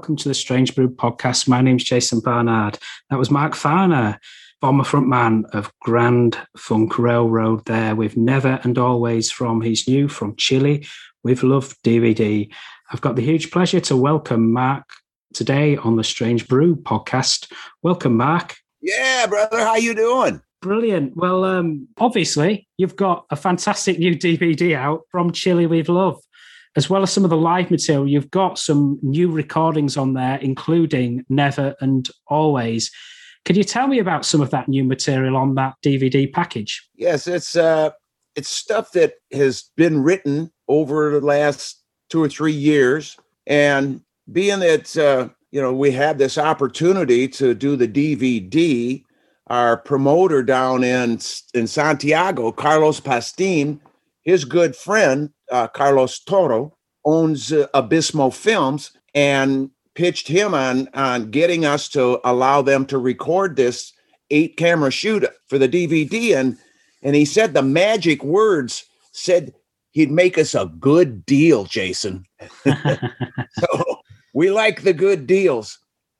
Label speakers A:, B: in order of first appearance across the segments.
A: welcome to the Strange Brew podcast. My name's Jason Barnard. That was Mark Farner, former frontman of Grand Funk Railroad, there with Never and Always from his new From Chile with Love DVD. I've got the huge pleasure to welcome Mark today on the Strange Brew podcast. Welcome, Mark.
B: Yeah, brother. How you doing?
A: Brilliant. Well, um, obviously, you've got a fantastic new DVD out from Chile with Love, as well as some of the live material. You've got some new recordings on there, including Never and Always. Could you tell me about some of that new material on that DVD package?
B: Yes, it's uh, it's stuff that has been written over the last two or three years, and being that uh, you know we have this opportunity to do the DVD our promoter down in in Santiago, Carlos Pastin, his good friend uh, Carlos Toro owns uh, Abismo Films and pitched him on on getting us to allow them to record this eight camera shoot for the DVD and and he said the magic words said he'd make us a good deal, Jason. so we like the good deals.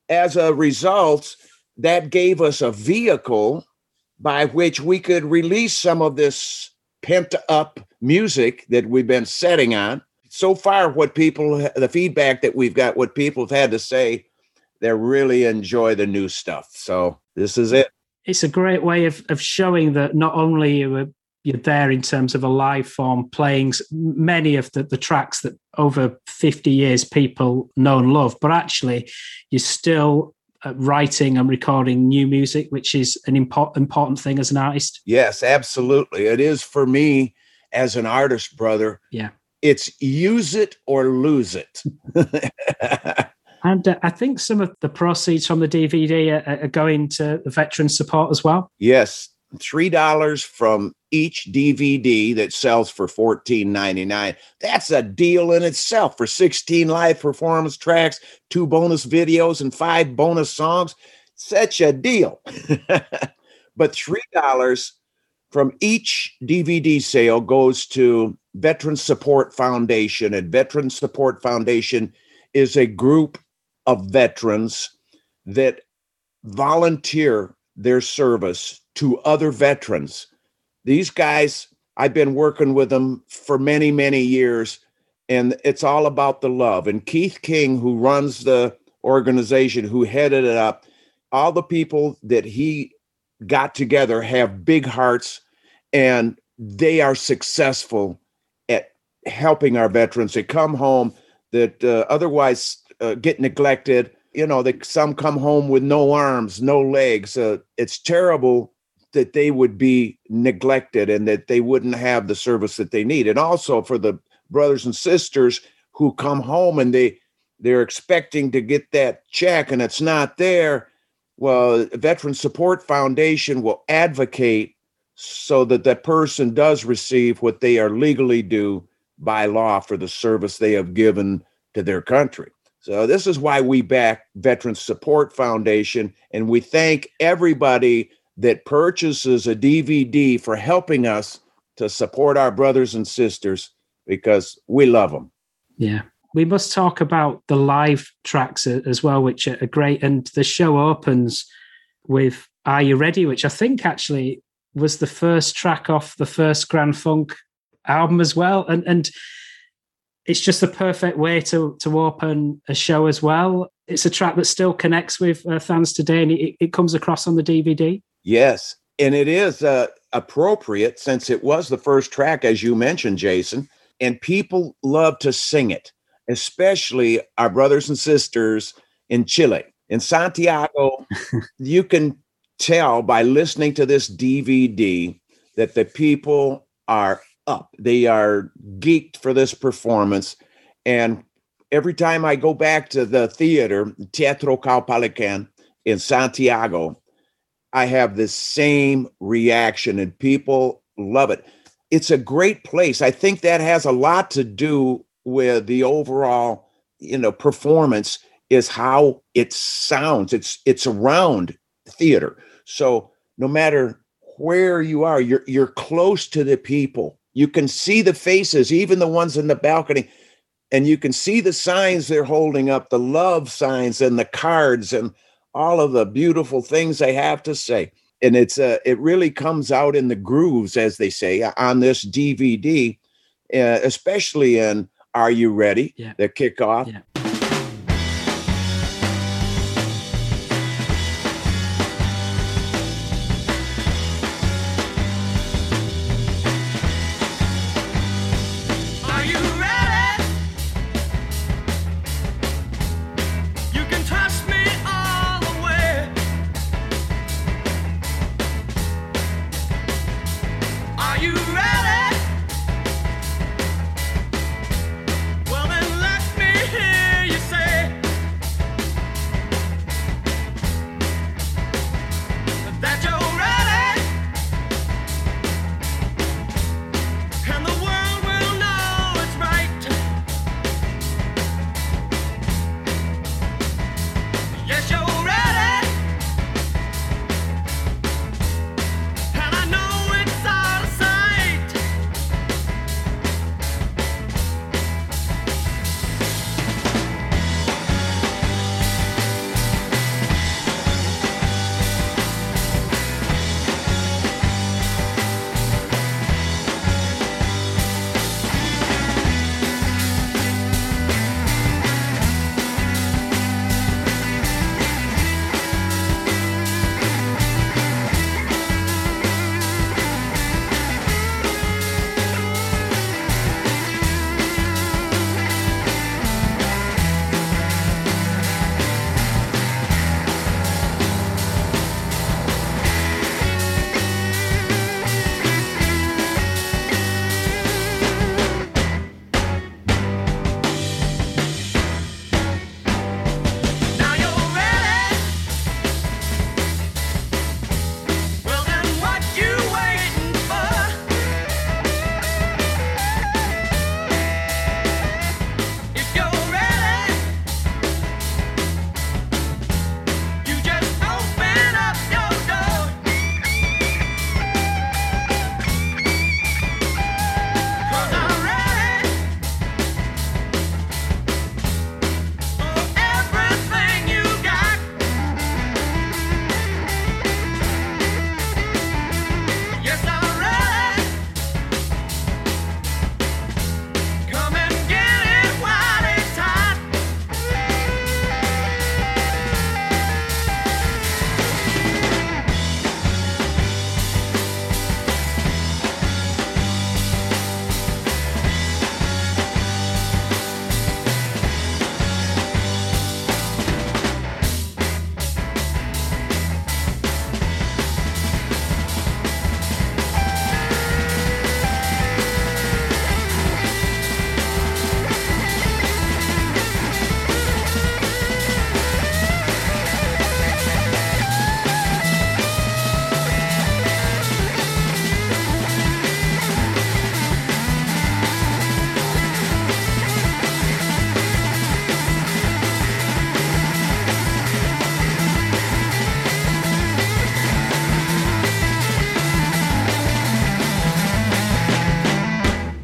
B: As a result, that gave us a vehicle by which we could release some of this pent up music that we've been setting on. So far, what people, the feedback that we've got, what people have had to say, they really enjoy the new stuff. So this is it.
A: It's a great way of, of showing that not only you you're there in terms of a live form playing many of the, the tracks that over 50 years people know and love, but actually you're still uh, writing and recording new music, which is an important important thing as an artist.
B: Yes, absolutely. It is for me as an artist, brother.
A: Yeah.
B: It's use it or lose it.
A: and uh, I think some of the proceeds from the DVD are, are going to the veteran support as well.
B: Yes, $3 from each DVD that sells for $14.99. That's a deal in itself for 16 live performance tracks, two bonus videos, and five bonus songs. Such a deal. but $3 from each DVD sale goes to Veteran Support Foundation. And Veteran Support Foundation is a group of veterans that volunteer their service to other veterans. These guys, I've been working with them for many, many years, and it's all about the love. And Keith King, who runs the organization, who headed it up, all the people that he got together have big hearts and they are successful at helping our veterans. That come home that uh, otherwise uh, get neglected. You know that some come home with no arms no legs. Uh, it's terrible that they would be neglected and that they wouldn't have the service that they need. And also for the brothers and sisters who come home and they they're expecting to get that check and it's not there well veteran support foundation will advocate so that that person does receive what they are legally due by law for the service they have given to their country so this is why we back veteran support foundation and we thank everybody that purchases a DVD for helping us to support our brothers and sisters because we love them.
A: Yeah. We must talk about the live tracks as well, which are great. And the show opens with Are You Ready? which I think actually was the first track off the first Grand Funk album as well. And and it's just the perfect way to to open a show as well. It's a track that still connects with uh, fans today, and it, it comes across on the DVD.
B: Yes, and it is uh, appropriate since it was the first track, as you mentioned, Jason, and people love to sing it, especially our brothers and sisters in Chile. In Santiago, you can tell by listening to this DVD that the people are up. They are geeked for this performance. And every time I go back to the theater, Teatro Caupolicán in Santiago, I have the same reaction and people love it. It's a great place. I think that has a lot to do with the overall, you know, performance is how it sounds. It's it's around theater. So no matter where you are, you're you're close to the people. You can see the faces, even the ones in the balcony. and you can see the signs they're holding up, the love signs and the cards and all of the beautiful things they have to say. And it's uh, it really comes out in the grooves, as they say, on this DVD, uh, especially in "Are You Ready?"
C: Yeah.
B: the kickoff.
C: Yeah.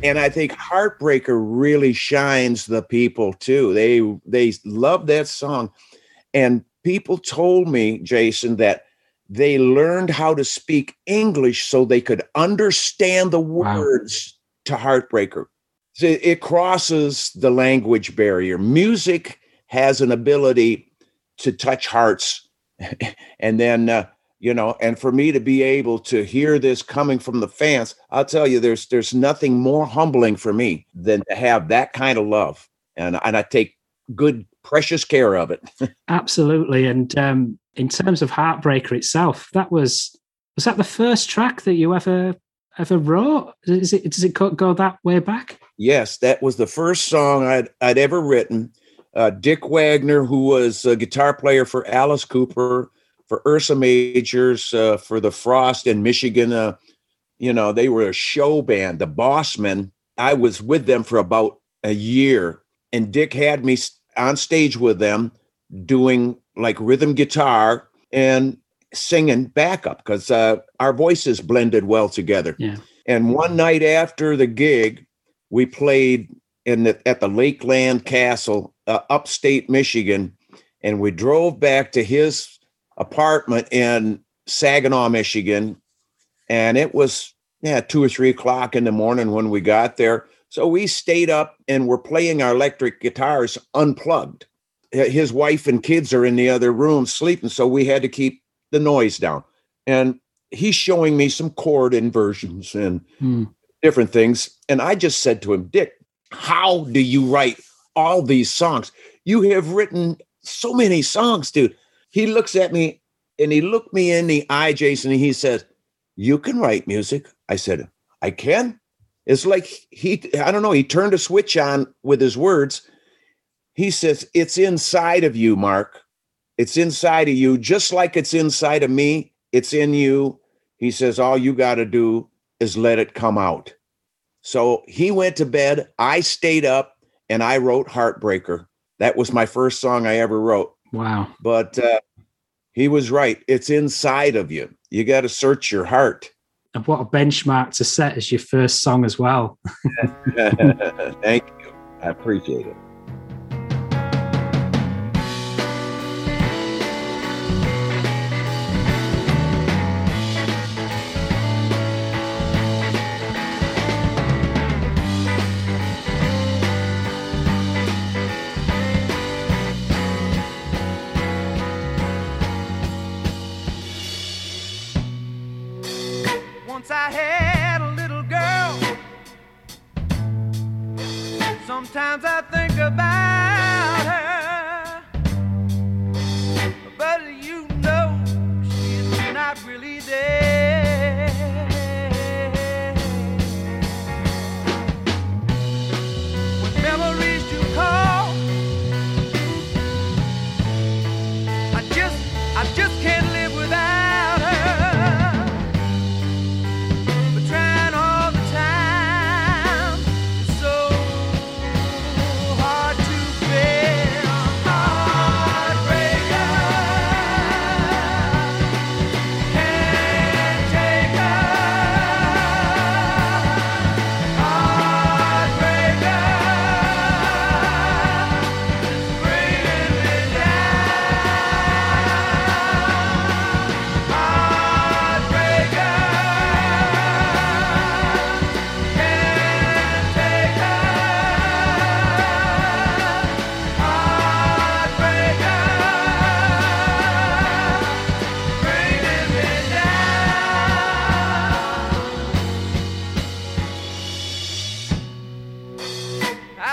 D: And I
B: think Heartbreaker really shines the people too. They they love that song, and people told me, Jason, that they learned how to speak English so they could understand the
C: Wow.
B: words to Heartbreaker. So It crosses the language barrier. Music has an ability to touch hearts, and then. Uh, you know and for me to be able to hear this coming from the fans i'll tell you there's there's nothing more humbling for me than to have that kind of love and and i take good precious care of it
C: Absolutely. And um, in terms of Heartbreaker itself, that was was that the first track that you ever ever wrote? Is it does it go, go that way back?
B: yes that was the first song i'd i'd ever written uh, dick wagner who was a guitar player for alice cooper for ursa majors uh, for the frost in michigan uh, you know they were a show band the bossmen i was with them for about a year and dick had me on stage with them doing like rhythm guitar and singing backup because uh, our voices blended well together
C: Yeah.
B: and one night after the gig we played in the, at the Lakeland Castle, uh, upstate Michigan, and we drove back to his apartment in Saginaw, Michigan, and it was yeah two or three o'clock in the morning when we got there. So we stayed up and we're playing our electric guitars unplugged. His wife and kids are in the other room sleeping, so we had to keep the noise down. And he's showing me some chord inversions and
A: Hmm.
B: different things. And I just said to him, Dick, how do you write all these songs? You have written so many songs, dude. He looks at me and he looked me in the eye, Jason, and he says, You can write music. I said, I can. It's like he, I don't know, he turned a switch on with his words. He says, It's inside of you, Mark. It's inside of you, just like it's inside of me. It's in you. He says, All you got to do is let it come out. So he went to bed. I stayed up and I wrote Heartbreaker. That was my first song I ever wrote.
A: Wow.
B: But uh, he was right. It's inside of you. You got to search your heart.
A: And what a benchmark to set as your first song as well.
B: Thank you. I appreciate it.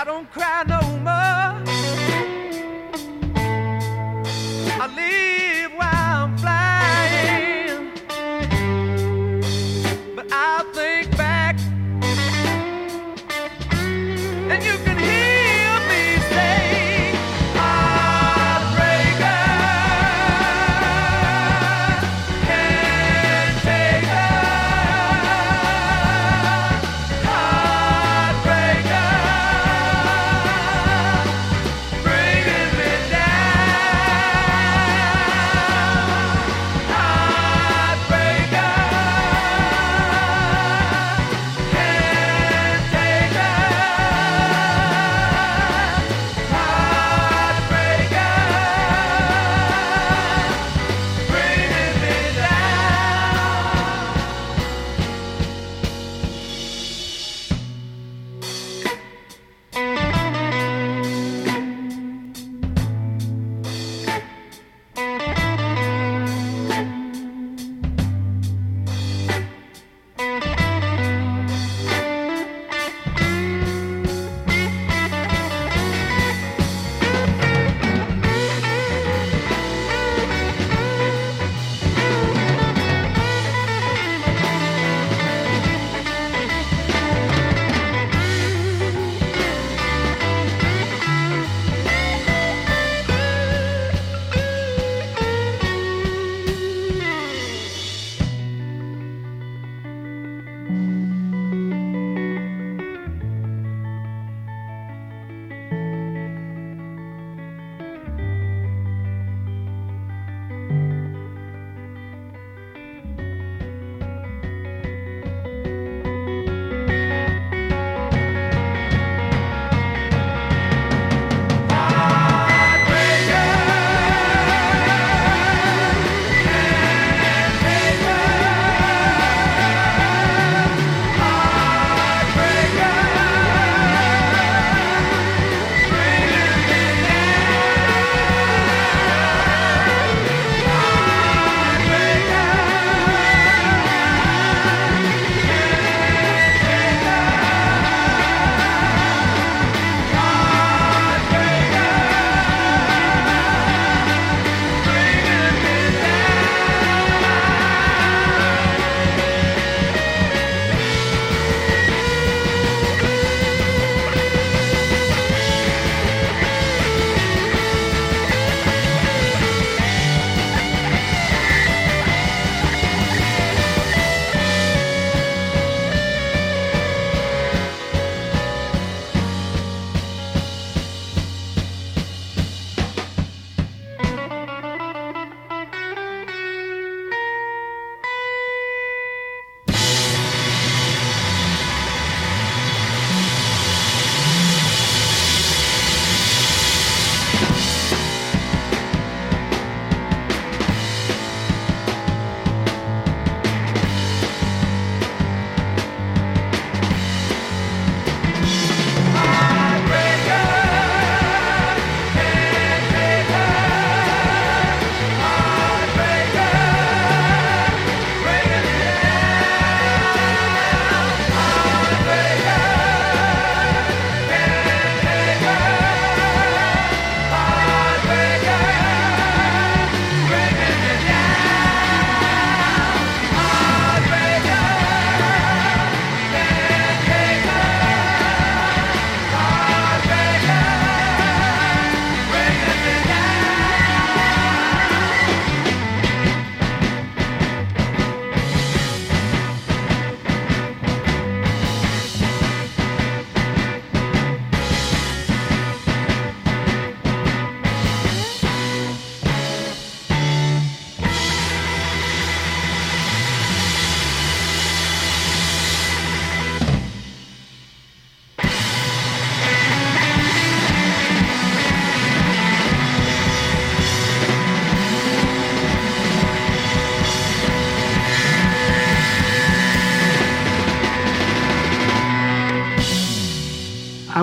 C: don't cry no
A: more.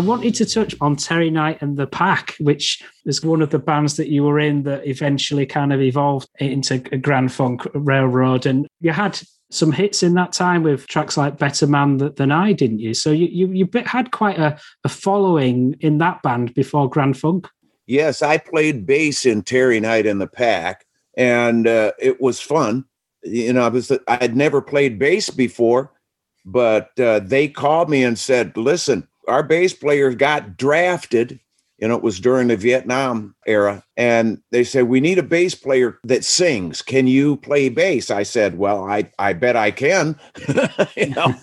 A: Wanted to touch on Terry Knight and the Pack, which is one of the bands that you were in that eventually kind of evolved into Grand Funk Railroad. And you had some hits in that time with tracks like Better Man Than I, didn't you? So you, you, you had quite a, a following in that band before Grand Funk.
B: Yes, I played bass in Terry Knight and the Pack, and uh, it was fun. You know, I was I'd never played bass before, but uh, they called me and said, "Listen, our bass player got drafted." You know, it was during the Vietnam era, and they said we need a bass player that sings. Can you play bass? I said, "Well, I I bet I can." you know,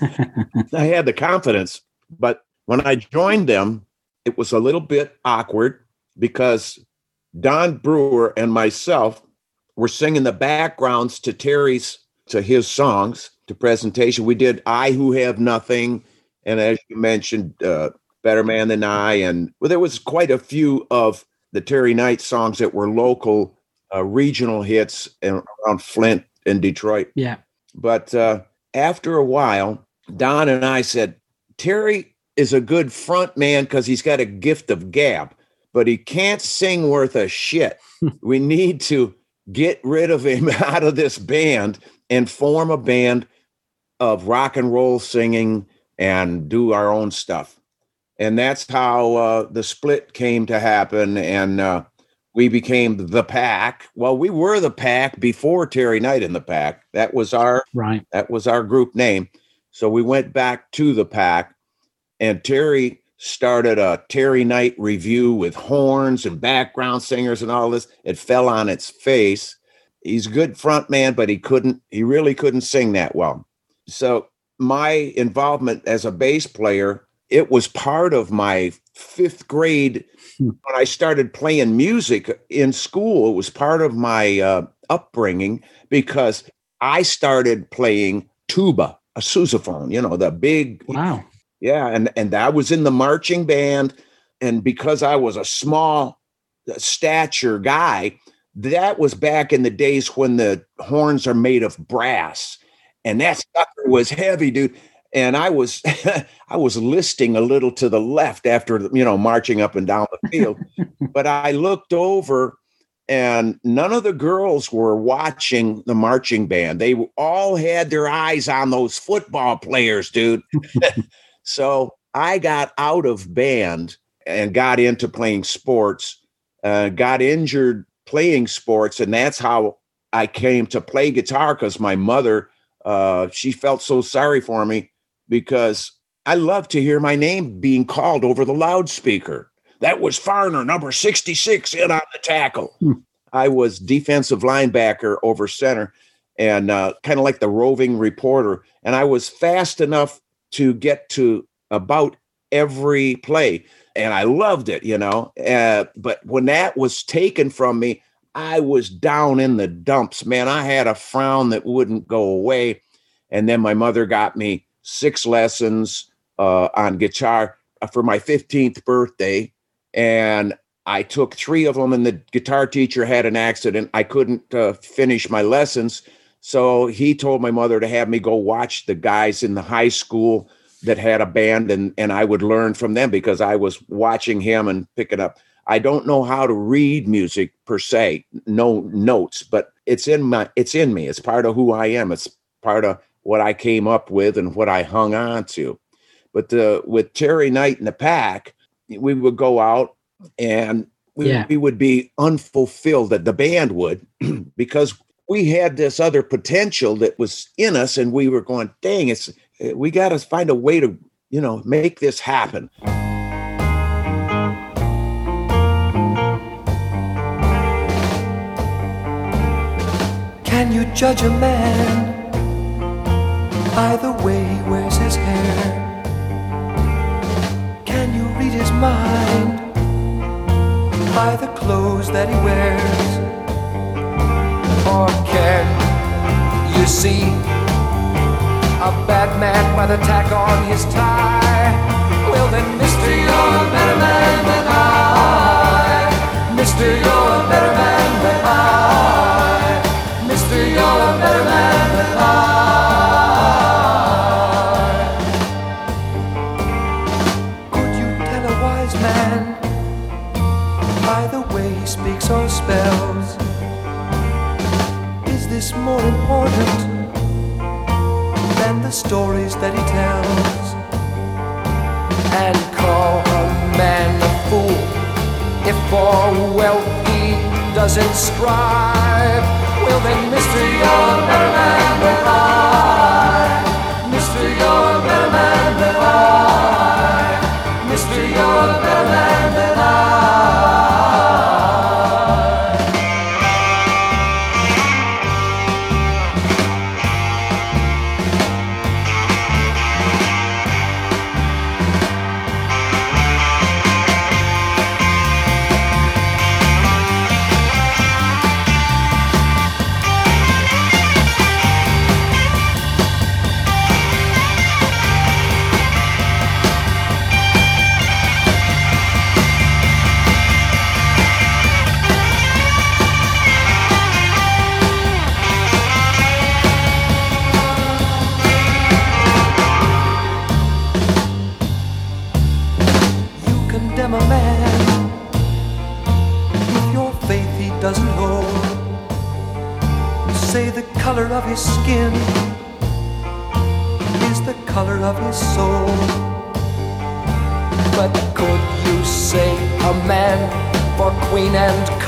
B: I had the confidence, but when I joined them, it was a little bit awkward because Don Brewer and myself were singing the backgrounds to Terry's to his songs to presentation. We did "I Who Have Nothing," and as you mentioned, uh, "Better Man Than I," and well, there was quite a few of the Terry Knight songs that were local, uh, regional hits around Flint and Detroit.
A: Yeah,
B: but uh, after a while, Don and I said, Terry is a good front man because he's got a gift of gab but he can't sing worth a shit. we need to get rid of him out of this band and form a band of rock and roll singing and do our own stuff. And that's how uh, the split came to happen. And uh, we became the pack. Well, we were the pack before Terry Knight in the pack. That was our
A: right.
B: That was our group name. So we went back to the pack, and Terry started a Terry Knight revue with horns and background singers and all this. It fell on its face. He's a good front man, but he couldn't, he really couldn't sing that well. So my involvement as a bass player, it was part of my fifth grade hmm. when I started playing music in school. It was part of my uh, upbringing because I started playing tuba, a sousaphone, you know, the big
A: wow
B: yeah, and and I was in the marching band, and because I was a small uh, stature guy, that was back in the days when the horns are made of brass, and that sucker was heavy, dude. And I was I was listing a little to the left after you know marching up and down the field, but I looked over and none of the girls were watching the marching band. They all had their eyes on those football players, dude. So I got out of band and got into playing sports, uh, got injured playing sports. And that's how I came to play guitar because my mother, uh, she felt so sorry for me because I love to hear my name being called over the loudspeaker. That was Farner, number 66, in on the tackle. Hmm. I was defensive linebacker over center and uh, kind of like the roving reporter. And I was fast enough to get to about every play. And I loved it, you know. Uh, but when that was taken from me, I was down in the dumps, man. I had a frown that wouldn't go away. And then my mother got me six lessons uh, on guitar uh, for my 15th birthday. And I took three of them, and the guitar teacher had an accident. I couldn't uh, finish my lessons. So he told my mother to have me go watch the guys in the high school that had a band and and I would learn from them because I was watching him and picking up. I don't know how to read music per se, no notes, but it's in my it's in me. It's part of who I am. It's part of what I came up with and what I hung on to. But the, with Terry Knight in the pack, we would go out and we, yeah. we would be unfulfilled that the band would because we had this other potential that was in us and we were going dang it's eh, we got to find a way to, you know, make this happen.
C: Can you judge a man by the way he wears his hair? Can you read his mind by the clothes that he wears? Or can you see? a bad man by the tack on his tie. Well then, mister, you're a better man than I. Mister, you're a better more important than the stories that he tells. And call a man a fool if for wealth he doesn't strive. Well then, Mister, you're better man than I.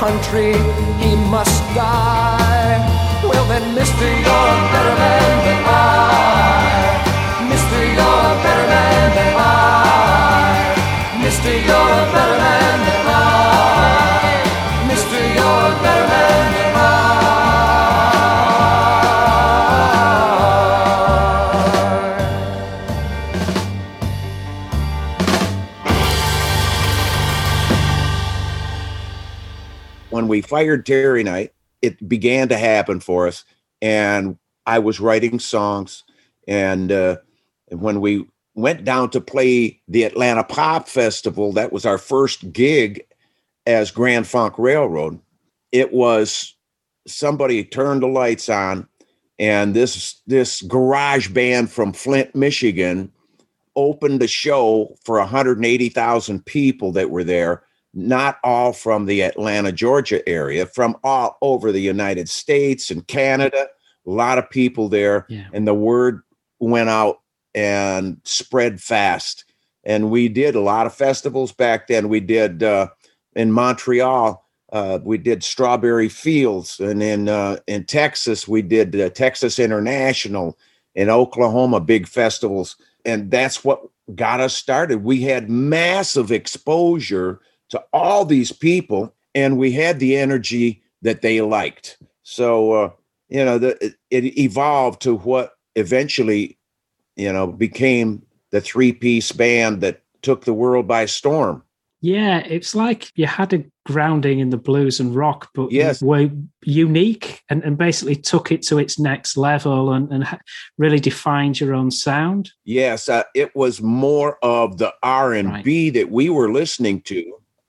C: country he must die?
B: Terry Knight, it began to happen for us. And I was writing songs. And uh, when we went down to play the Atlanta Pop Festival, that was our first gig as Grand Funk Railroad. It was somebody turned the lights on, and this this garage band from Flint, Michigan, opened the show for 180,000 people that were there not all from the Atlanta, Georgia area, from all over the United States and Canada. A lot of people there,
A: Yeah.
B: and the word went out and spread fast. And we did a lot of festivals back then. We did uh, in Montreal. Uh, we did Strawberry Fields, and in uh, in Texas we did uh, Texas International. In Oklahoma, big festivals, and that's what got us started. We had massive exposure to all these people and we had the energy that they liked so uh, you know the, it, evolved to what eventually you know became the three piece band that took the world by storm
A: Yeah, it's like you had a grounding in the blues and rock, but
B: Yes.
A: were unique and, and basically took it to its next level and, and really defined your own sound.
B: yes uh, it was more of the r&b that we were listening to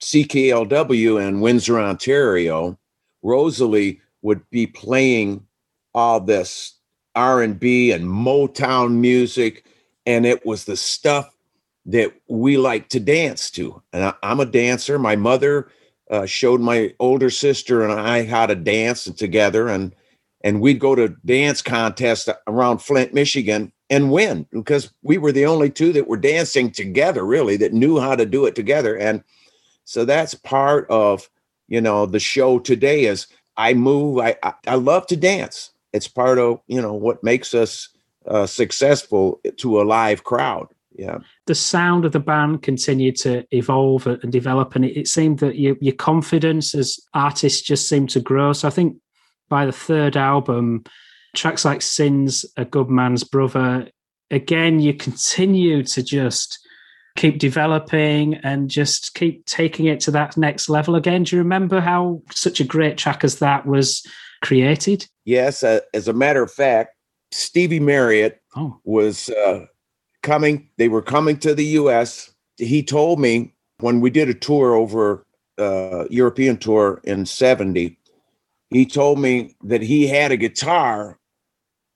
B: cklw in windsor ontario rosalie would be playing all this r&b and motown music and it was the stuff that we like to dance to. And I, i'm a dancer. My mother uh, showed my older sister and i how to dance together and and we'd go to dance contests around flint michigan and win because we were the only two that were dancing together really that knew how to do it together. And so that's part of you know the show today is i move i i, I love to dance. It's part of you know what makes us uh, successful to a live crowd. Yeah.
A: The sound of the band continued to evolve and develop, and it, it seemed that your, your confidence as artists just seemed to grow. So I think by the third album, tracks like Sins, A Good Man's Brother, again, you continue to just keep developing and just keep taking it to that next level again. Do you remember how such a great track as that was created?
B: yes uh, as a matter of fact stevie marriott
A: Oh,
B: was uh, coming. They were coming to the U.S. He told me when we did a tour over uh, European tour in '70. He told me that he had a guitar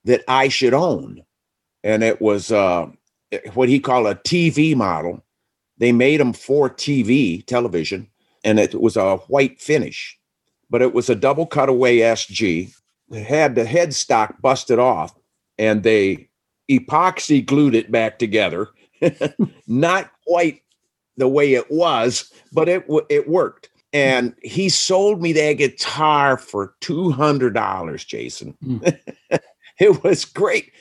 B: that I should own, and it was uh, what he called a TV model. They made them for TV television, and it was a white finish, but it was a double cutaway SG It had the headstock busted off and they epoxy glued it back together. Not quite the way it was, but it it worked. And he sold me that guitar for two hundred dollars, Jason. Mm. it was great.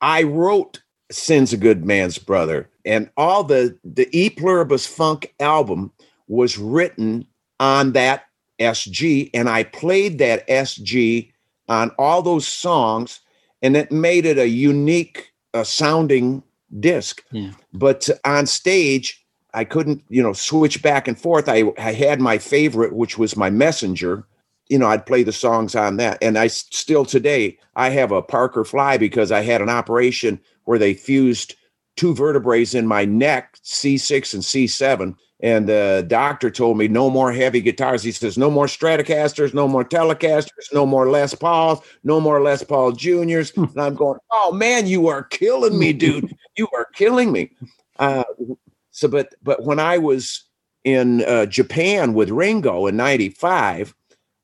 B: I wrote "Sin's a Good Man's Brother," and all the the E Pluribus Funk album was written on that SG, and I played that SG on all those songs, and it made it a unique uh, sounding disc. Yeah. But on stage, I couldn't, you know, switch back and forth. I, I had my favorite, which was my messenger. You know, I'd play the songs on that. And I still today, I have a Parker Fly because I had an operation where they fused two vertebrae in my neck, C6 and C7 and the doctor told me no more heavy guitars. He says no more Stratocasters, no more Telecasters, no more Les Pauls, no more Les Paul Juniors. Hmm. And I'm going, oh man, you are killing me, dude. You are killing me. Uh, so, but but when I was in uh, Japan with Ringo in '95,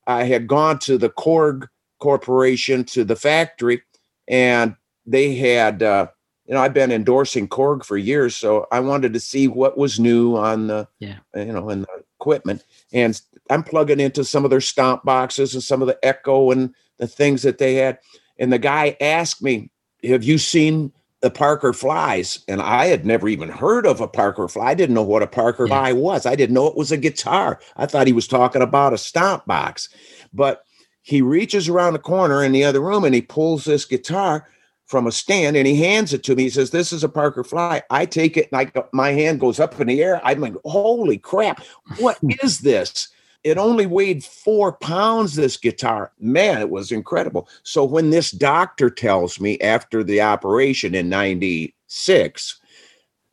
B: I had gone to the Korg Corporation to the factory, and they had. Uh, you know, I've been endorsing Korg for years, so I wanted to see what was new on the, yeah. you know, in the equipment. And I'm plugging into some of their stomp boxes and some of the echo and the things that they had. And the guy asked me, "Have you seen the Parker Flies?" And I had never even heard of a Parker Fly. I didn't know what a Parker yeah. Fly was. I didn't know it was a guitar. I thought he was talking about a stomp box. But he reaches around the corner in the other room and he pulls this guitar from a stand and he hands it to me. He says, This is a Parker Fly. I take it and I go, my hand goes up in the air. I'm like, Holy crap, what is this? It only weighed four pounds, this guitar. Man, it was incredible. So when this doctor tells me after the operation in 96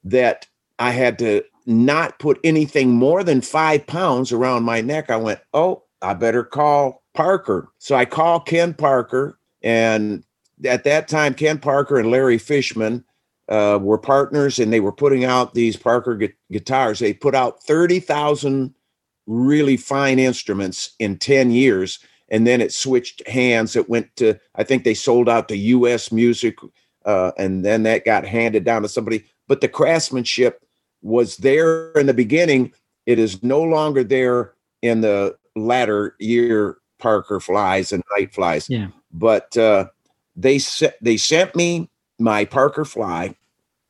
B: that I had to not put anything more than five pounds around my neck, I went, Oh, I better call Parker. So I call Ken Parker and at that time, Ken Parker and Larry Fishman uh, were partners, and they were putting out these Parker gu- guitars. They put out thirty thousand really fine instruments in ten years, and then it switched hands. It went to I think they sold out to U.S. Music, uh, and then that got handed down to somebody. But the craftsmanship was there in the beginning. It is no longer there in the latter year Parker flies and NiteFlies.
A: Yeah.
B: But uh, they sent they sent me my Parker Fly.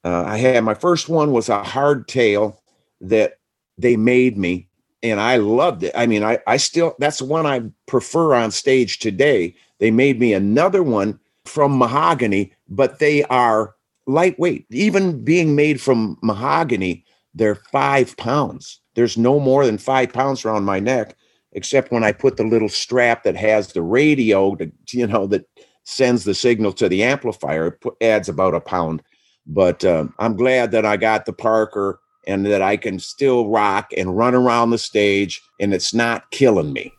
B: Uh, I had my first one was a hardtail that they made me, and I loved it. I mean, I I still that's the one I prefer on stage today. They made me another one from mahogany, but they are lightweight. Even being made from mahogany, they're five pounds. There's no more than five pounds around my neck, except when I put the little strap that has the radio to you know that sends the signal to the amplifier, it adds about a pound. But uh, I'm glad that I got the Parker and that I can still rock and run around the stage and it's not killing me.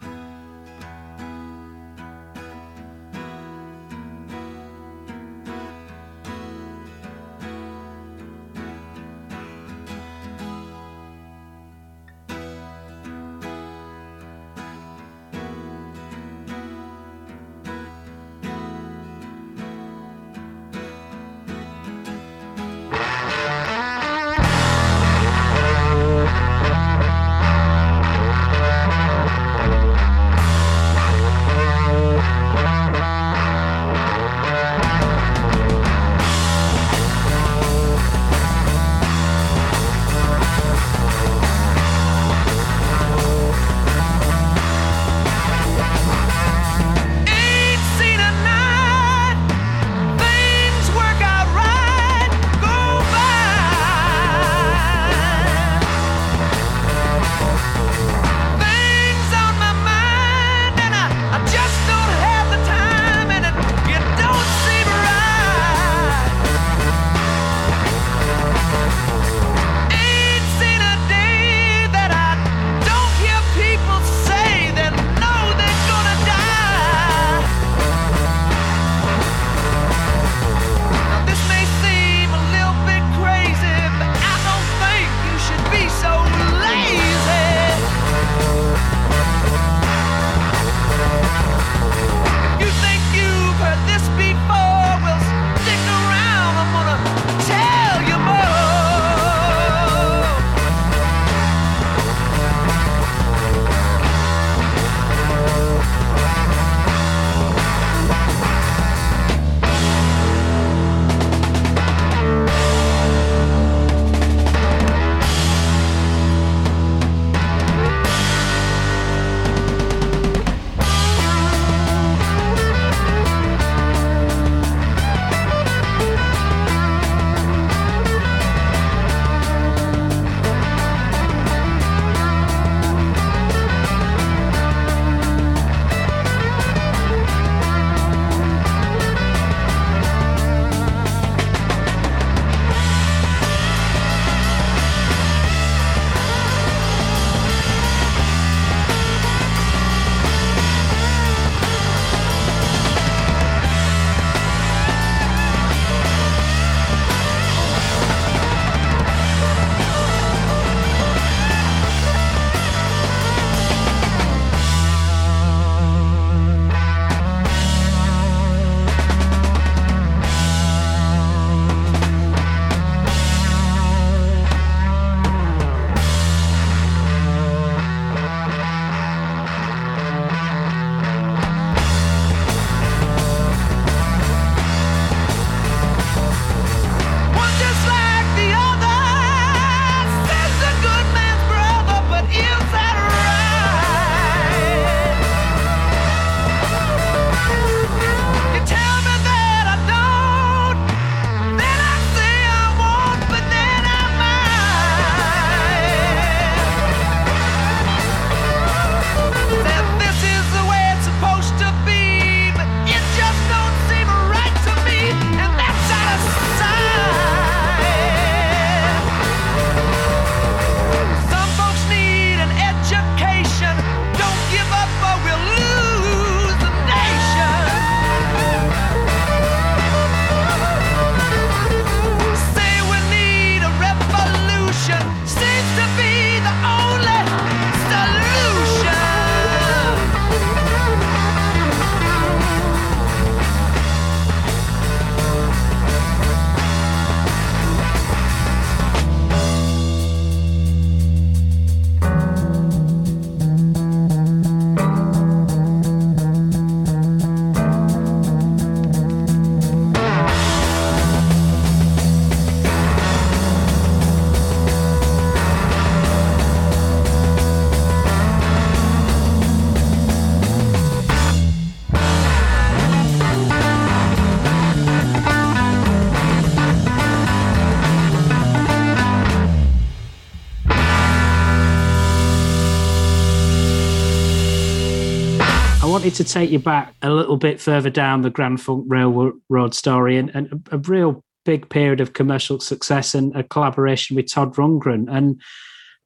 A: Take you back a little bit further down the Grand Funk Railroad story and, and a, real big period of commercial success and a collaboration with Todd Rundgren. And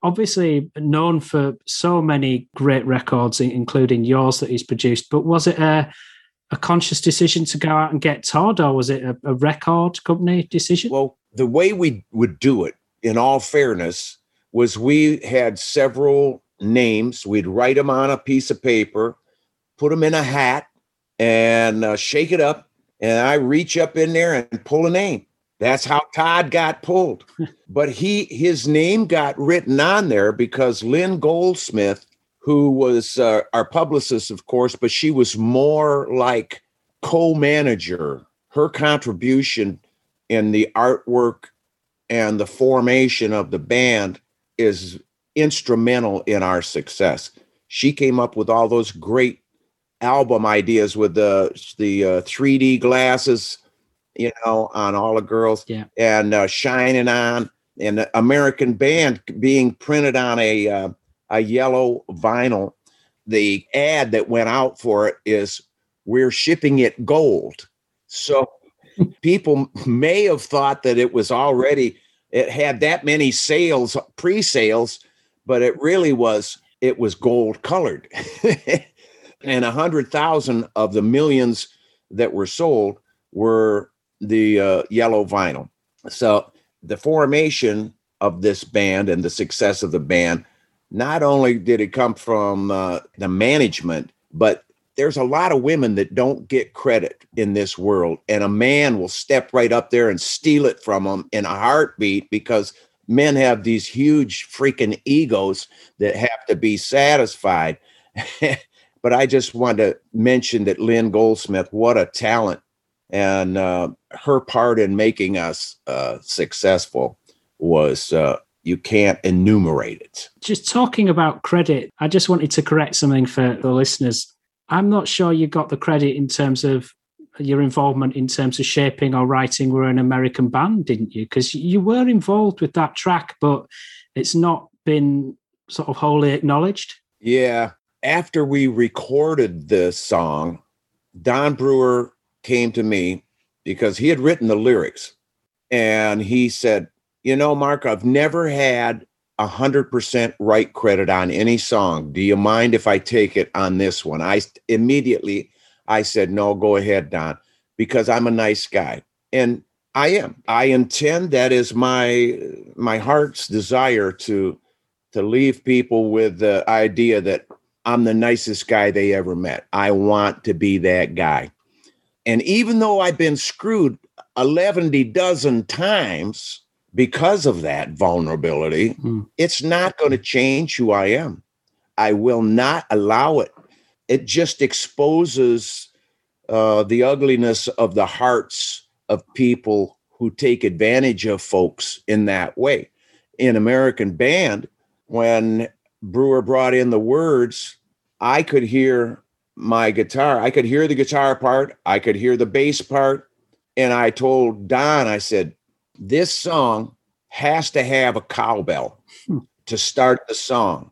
A: obviously known for so many great records, including yours that he's produced. But was it a, a conscious decision to go out and get Todd, or was it a, a record company decision?
B: Well, the way we would do it, in all fairness, was we had several names. We'd write them on a piece of paper, put them in a hat, and uh, shake it up. And I reach up in there and pull a name. That's how Todd got pulled. but he his name got written on there because Lynn Goldsmith, who was uh, our publicist, of course, but she was more like co-manager. Her contribution in the artwork and the formation of the band is instrumental in our success. She came up with all those great album ideas with the the uh, 3D glasses, you know, on all the girls,
A: yeah.
B: and uh, shining on, and American Band being printed on a uh, a yellow vinyl. The ad that went out for it is "We're shipping it gold," so people may have thought that it was already it had that many sales pre-sales but it really was it was gold colored and a hundred thousand of the millions that were sold were the uh, yellow vinyl so the formation of this band and the success of the band not only did it come from uh, the management but there's a lot of women that don't get credit in this world and a man will step right up there and steal it from them in a heartbeat because men have these huge freaking egos that have to be satisfied. but I just want to mention that Lynn Goldsmith, what a talent, and uh, her part in making us uh, successful was uh, you can't enumerate it.
A: Just talking about credit, I just wanted to correct something for the listeners. I'm not sure you got the credit in terms of your involvement in terms of shaping or writing were an American band, didn't you? Because you were involved with that track, but it's not been sort of wholly acknowledged.
B: Yeah. After we recorded this song, Don Brewer came to me because he had written the lyrics and he said, You know, Mark, I've never had a hundred percent right credit on any song. Do you mind if I take it on this one? I immediately I said, no, go ahead, Don, because I'm a nice guy. And I am. I intend that is my my heart's desire to to leave people with the idea that I'm the nicest guy they ever met. I want to be that guy. And even though I've been screwed 11 dozen times because of that vulnerability, mm. it's not going to change who I am. I will not allow it it just exposes uh, the ugliness of the hearts of people who take advantage of folks in that way. In American Band, when Brewer brought in the words, I could hear my guitar. I could hear the guitar part, I could hear the bass part. And I told Don, I said, this song has to have a cowbell hmm. to start the song.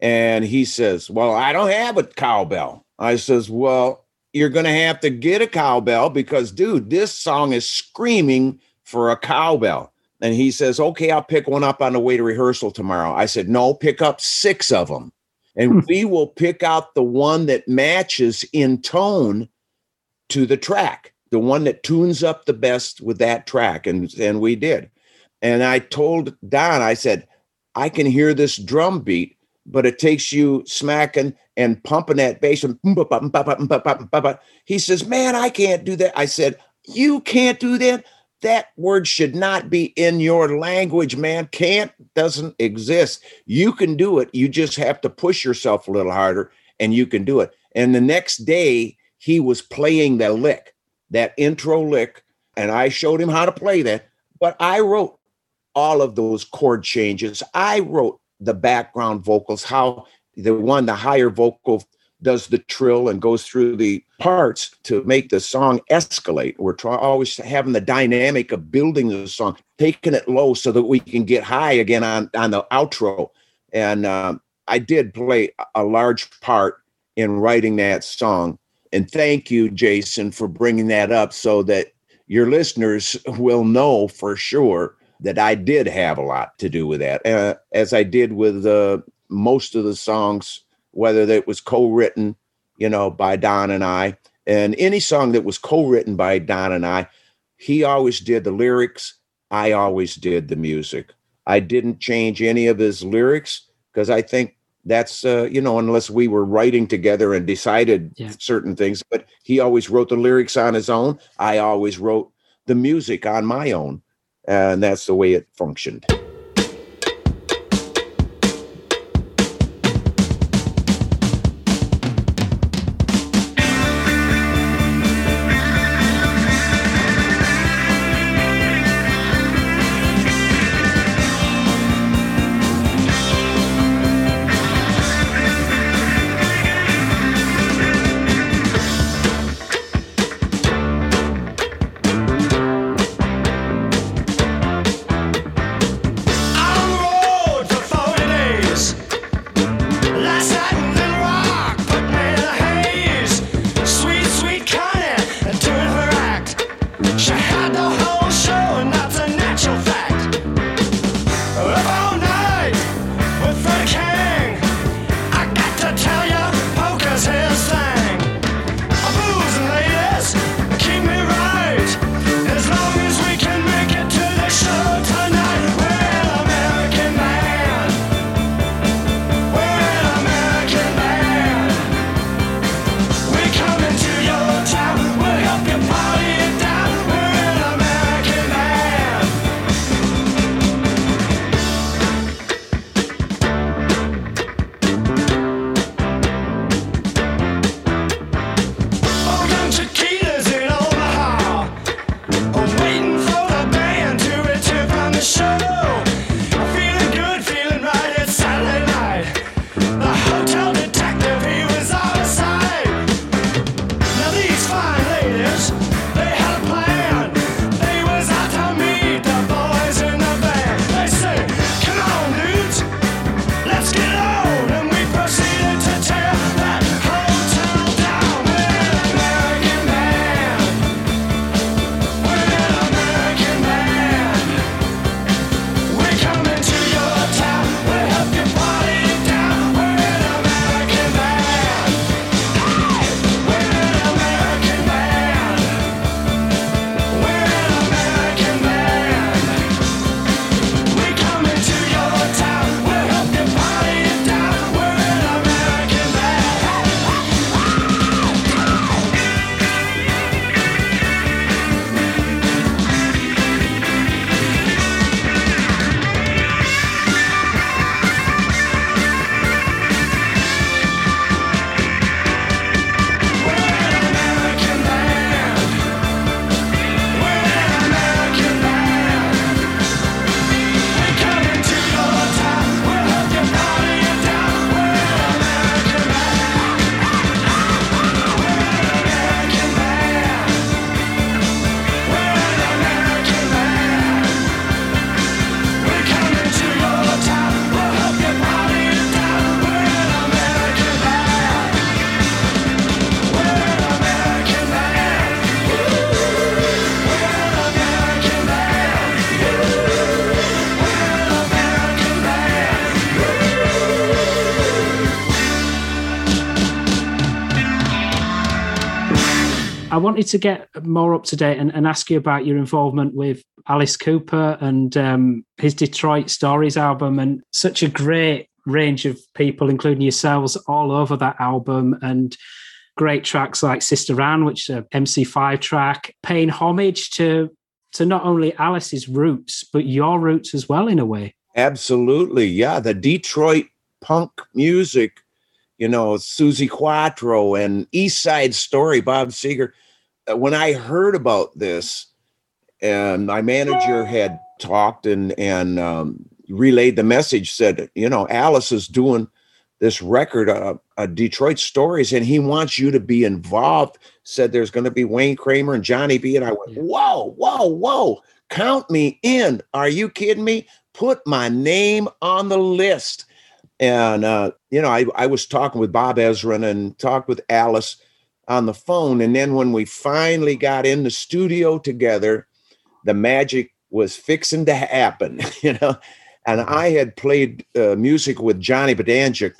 B: And he says, Well, I don't have a cowbell. I says, Well, you're going to have to get a cowbell because, dude, this song is screaming for a cowbell. And he says, Okay, I'll pick one up on the way to rehearsal tomorrow. I said, No, pick up six of them. And hmm. we will pick out the one that matches in tone to the track, the one that tunes up the best with that track. And, and we did. And I told Don, I said, I can hear this drum beat but it takes you smacking and pumping that bass. And he says, Man, I can't do that. I said, You can't do that. That word should not be in your language, man. Can't doesn't exist. You can do it. You just have to push yourself a little harder and you can do it. And the next day, he was playing the lick, that intro lick, and I showed him how to play that. But I wrote all of those chord changes. I wrote the background vocals, how the one, the higher vocal does the trill and goes through the parts to make the song escalate. We're try- always having the dynamic of building the song, taking it low so that we can get high again on, on the outro. And um, I did play a large part
E: in writing that song. And thank you, Jason, for bringing that up so that your listeners will know for sure that I did have a lot to do with that, uh, as I did with uh, most of the songs, whether that was co-written, you know, by Don and I, and any song that was co-written by Don and I, he always did the lyrics. I always did the music. I didn't change any of his lyrics because I think that's uh, you know unless we were writing together and decided yeah. certain things but he always wrote the lyrics on his own i always wrote the music on my own and that's the way it functioned
A: wanted to get more up to date and, and, ask you about your involvement with Alice Cooper and um, his Detroit Stories album, and such a great range of people, including yourselves, all over that album, and great tracks like Sister Anne, which is a MC5 track, paying homage to to not only Alice's roots but your roots as well, in a way.
E: Absolutely, yeah. The Detroit punk music you know, Suzi Quatro and East Side Story, Bob Seger when I heard about this, and my manager had talked and and um, relayed the message, said, you know, Alice is doing this record, uh, uh, Detroit Stories, and he wants you to be involved. Said there's going to be Wayne Kramer and Johnny B, and I went, whoa, whoa, whoa, count me in. Are you kidding me? Put my name on the list.
B: And uh, you know, I I was talking with Bob Ezrin and talked with Alice on the phone, and then when we finally got in the studio together, the magic was fixing to happen. You know, and I had played uh, music with Johnny Badanjek,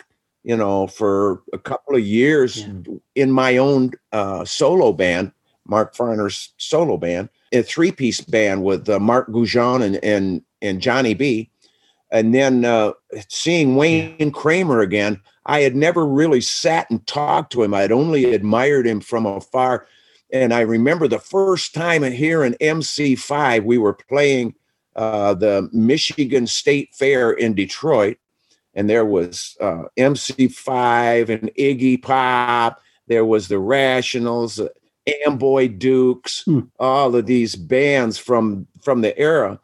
B: you know, for a couple of years yeah. in my own uh, solo band, Mark Farner's solo band, a three-piece band with uh, Mark Goujon and and and Johnny B. And then uh, seeing Wayne Kramer again, I had never really sat and talked to him. I had only admired him from afar. And I remember the first time here in MC5, we were playing uh, the Michigan State Fair in Detroit, and there was uh, MC5 and Iggy Pop. There was the Rationals, uh, Amboy Dukes, hmm. all of these bands from from the era.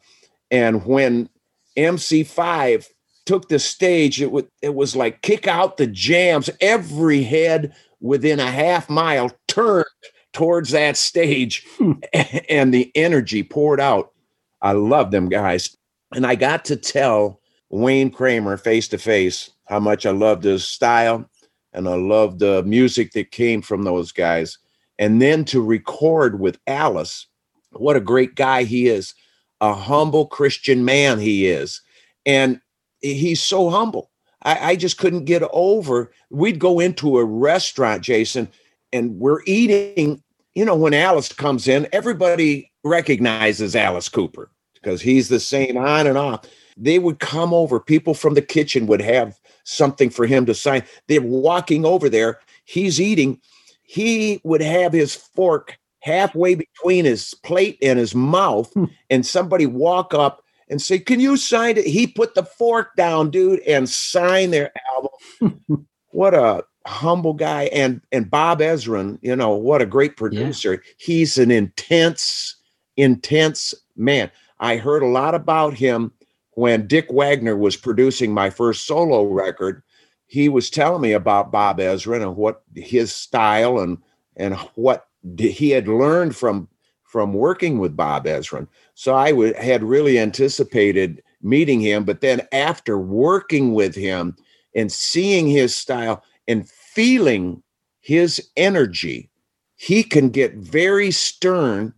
B: And when MC5 took the stage, it was it was like kick out the jams. Every head within a half mile turned towards that stage, hmm. and the energy poured out. I love them guys. And I got to tell Wayne Kramer face to face how much I loved his style and I loved the music that came from those guys. And then to record with Alice, what a great guy he is, a humble Christian man he is. And he's so humble. I, I just couldn't get over. We'd go into a restaurant, Jason, and we're eating. You know, when Alice comes in, everybody recognizes Alice Cooper because he's the same on and off. They would come over, people from the kitchen would have something for him to sign. They're walking over there, he's eating. He would have his fork halfway between his plate and his mouth, hmm. and somebody walk up and say, Can you sign it? He put the fork down, dude, and sign their album. what a humble guy. And and Bob Ezrin, you know, what a great producer. Yeah. He's an intense, intense man. I heard a lot about him when Dick Wagner was producing my first solo record. He was telling me about Bob Ezrin and what his style and and what he had learned from from working with Bob Ezrin. So I w- had really anticipated meeting him, but then after working with him and seeing his style and feeling his energy, he can get very stern,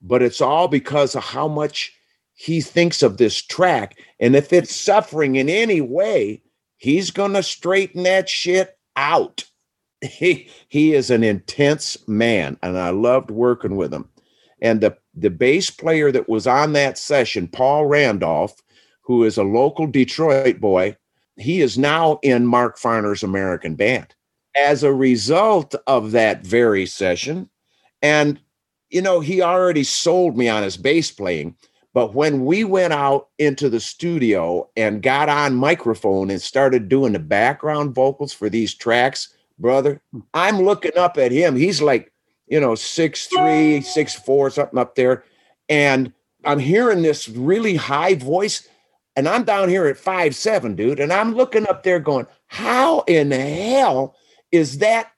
B: but it's all because of how much he thinks of this track. And if it's suffering in any way, he's going to straighten that shit out. He, he is an intense man, and I loved working with him. And the, the bass player that was on that session, Paul Randolph, who is a local Detroit boy, he is now in Mark Farner's American Band as a result of that very session. And, you know, he already sold me on his bass playing. But when we went out into the studio and got on microphone and started doing the background vocals for these tracks, brother, I'm looking up at him. He's like, you know, six three, six four, something up there. And I'm hearing this really high voice. And I'm down here at five seven, dude. And I'm looking up there going, How in the hell is that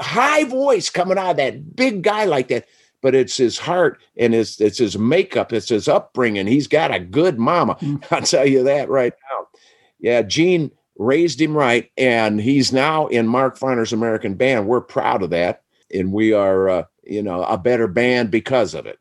B: high voice coming out of that big guy like that? but it's his heart and his it's his makeup, it's his upbringing. He's got a good mama. Mm. I'll tell you that right now. Yeah, Gene raised him right, and he's now in Mark Farner's American Band. We're proud of that, and we are, uh, you know, a better band because of it.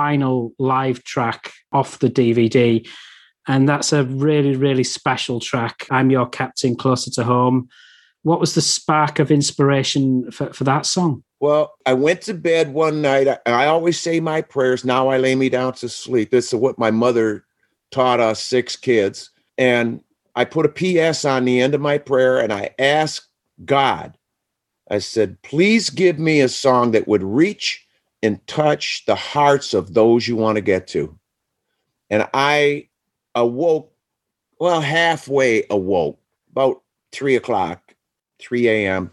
A: Final live track off the DVD. And that's a really, really special track. I'm Your Captain, Closer to Home. What was the spark of inspiration for, for that song?
B: Well, I went to bed one night. I, I always say my prayers. Now I lay me down to sleep. This is what my mother taught us six kids. And I put a PS on the end of my prayer and I asked God, I said, please give me a song that would reach and touch the hearts of those you want to get to. And I awoke, well, halfway awoke, about three o'clock, 3 a.m.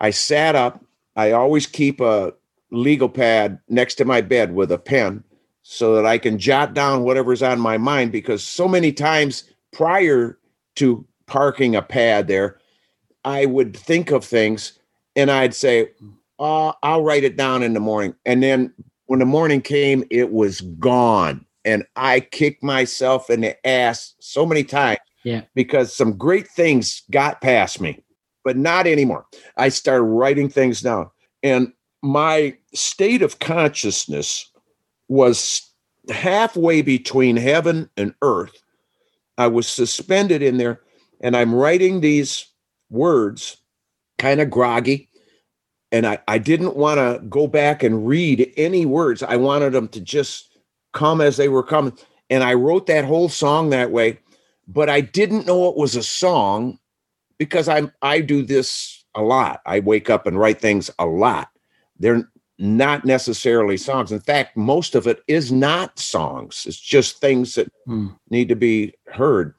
B: I sat up. I always keep a legal pad next to my bed with a pen so that I can jot down whatever's on my mind because so many times prior to parking a pad there, I would think of things and I'd say, uh, I'll write it down in the morning. And then when the morning came, it was gone. And I kicked myself in the ass so many times
A: Yeah.
B: because some great things got past me, but not anymore. I started writing things down. And my state of consciousness was halfway between heaven and earth. I was suspended in there, and I'm writing these words, kind of groggy. And I, I didn't want to go back and read any words. I wanted them to just come as they were coming. And I wrote that whole song that way, but I didn't know it was a song because I'm I do this a lot. I wake up and write things a lot. They're not necessarily songs. In fact, most of it is not songs. It's just things that
A: Hmm.
B: need to be heard.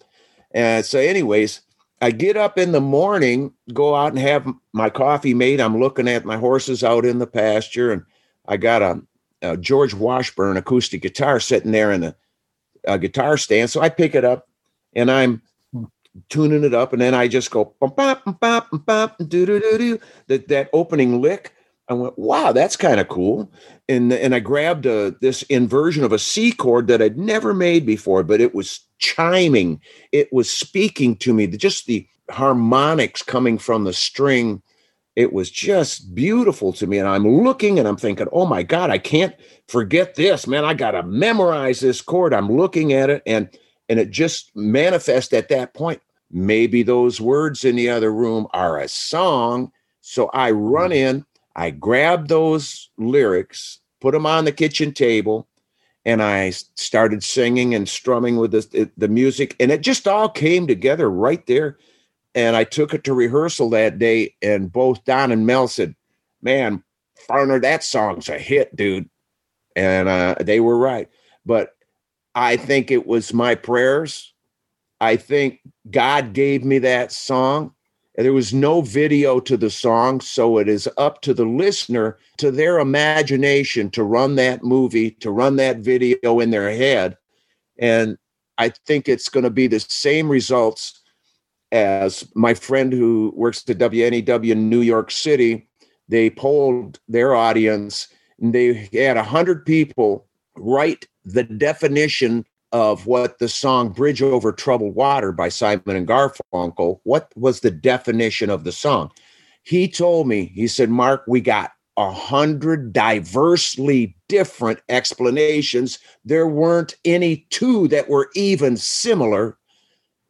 B: And so, anyways, I get up in the morning, go out and have my coffee made. I'm looking at my horses out in the pasture, and I got a, a George Washburn acoustic guitar sitting there in a, a guitar stand. So I pick it up and I'm hmm. tuning it up, and then I just go bum, bum, bum, bum, bum, doo, doo, doo, doo. that that opening lick. I went, wow, that's kind of cool. And and I grabbed a, this inversion of a C chord that I'd never made before, but it was chiming. It was speaking to me. Just the harmonics coming from the string. It was just beautiful to me. And I'm looking and I'm thinking, oh my God, I can't forget this, man. I gotta memorize this chord. I'm looking at it and and it just manifests at that point. Maybe those words in the other room are a song. So I run mm. in, I grabbed those lyrics, put them on the kitchen table, and I started singing and strumming with the, the music. And it just all came together right there. And I took it to rehearsal that day, and both Don and Mel said, Man, Farner, that song's a hit, dude. And uh, they were right. But I think it was my prayers. I think God gave me that song. There was no video to the song, so it is up to the listener, to their imagination, to run that movie, to run that video in their head. And I think it's going to be the same results as my friend who works at WNEW in New York City. They polled their audience, and they had 100 people write the definition of what the song Bridge Over Troubled Water by Simon and Garfunkel, what was the definition of the song? He told me, he said, Mark, we got a hundred diversely different explanations. There weren't any two that were even similar.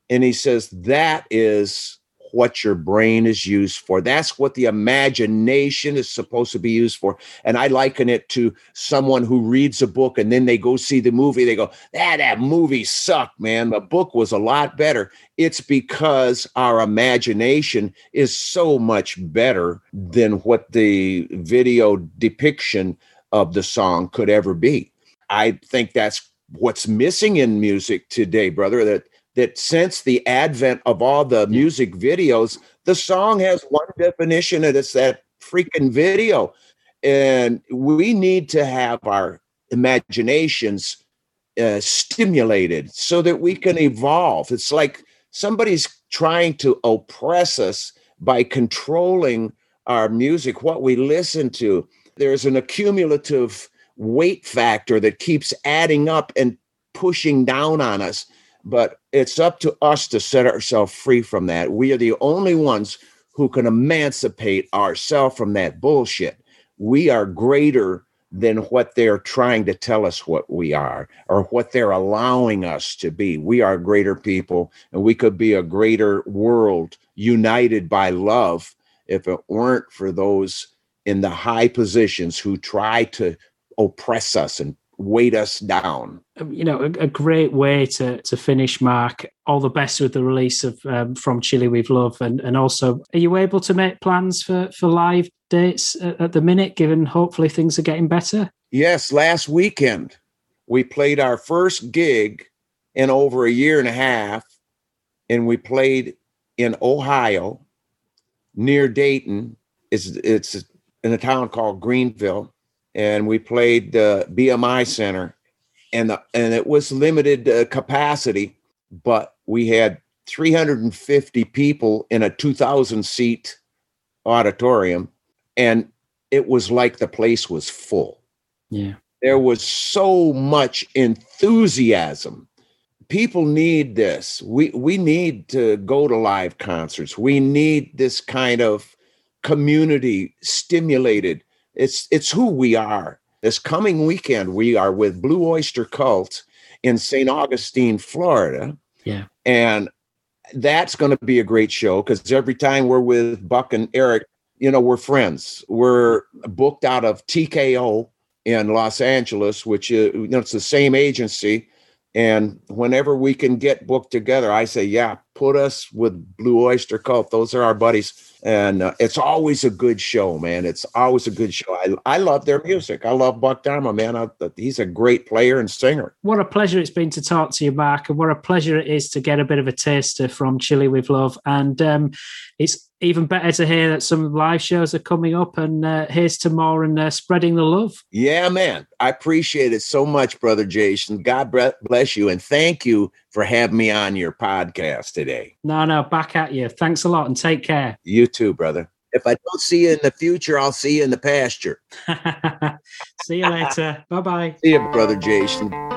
B: And he says, that is what your brain is used for. That's what the imagination is supposed to be used for. And I liken it to someone who reads a book and then they go see the movie. They go, ah, that movie sucked, man. The book was a lot better. It's because our imagination is so much better than what the video depiction of the song could ever be. I think that's what's missing in music today, brother. That that since the advent of all the music videos, the song has one definition, and it's that freaking video. And we need to have our imaginations uh, stimulated so that we can evolve. It's like somebody's trying to oppress us by controlling our music, what we listen to. There's an accumulative weight factor that keeps adding up and pushing down on us but it's up to us to set ourselves free from that. We are the only ones who can emancipate ourselves from that bullshit. We are greater than what they're trying to tell us what we are or what they're allowing us to be. We are greater people and we could be a greater world united by love if it weren't for those in the high positions who try to oppress us and weight us down.
A: Um, you know, a, a, great way to to finish, Mark. All the best with the release of um, From Chile with Love, and and also, are you able to make plans for for live dates at, at the minute? Given hopefully things are getting better.
B: Yes, last weekend we played our first gig in over a year and a half, and we played in Ohio, near Dayton. It's it's in a town called Greenville and we played the BMI Center, and the, and it was limited uh, capacity, but we had 350 people in a 2,000 seat auditorium, and it was like the place was full.
A: Yeah,
B: there was so much enthusiasm. People need this. We we need to go to live concerts. We need this kind of community stimulated it's it's who we are. This coming weekend, we are with Blue Oyster Cult in St. Augustine, Florida.
A: Yeah.
B: And that's going to be a great show because every time we're with Buck and Eric, you know, we're friends. We're booked out of TKO in Los Angeles, which is, you know, it's the same agency. And whenever we can get booked together, I say, yeah, put us with Blue Oyster Cult. Those are our buddies. And uh, it's always a good show, man. It's always a good show. I, I love their music. I love Buck Dharma, man. I, he's a great player and singer.
A: What a pleasure it's been to talk to you, Mark, and what a pleasure it is to get a bit of a taster from Chile with Love. And um, it's even better to hear that some live shows are coming up and uh, here's to more and uh, spreading the love.
B: Yeah, man. I appreciate it so much, Brother Jason. God bless you. And thank you for having me on your podcast today.
A: No, no, back at you. Thanks a lot and take care.
B: You too, brother. If I don't see you in the future, I'll see you in the pasture.
A: see you later. bye bye.
B: See you, Brother Jason.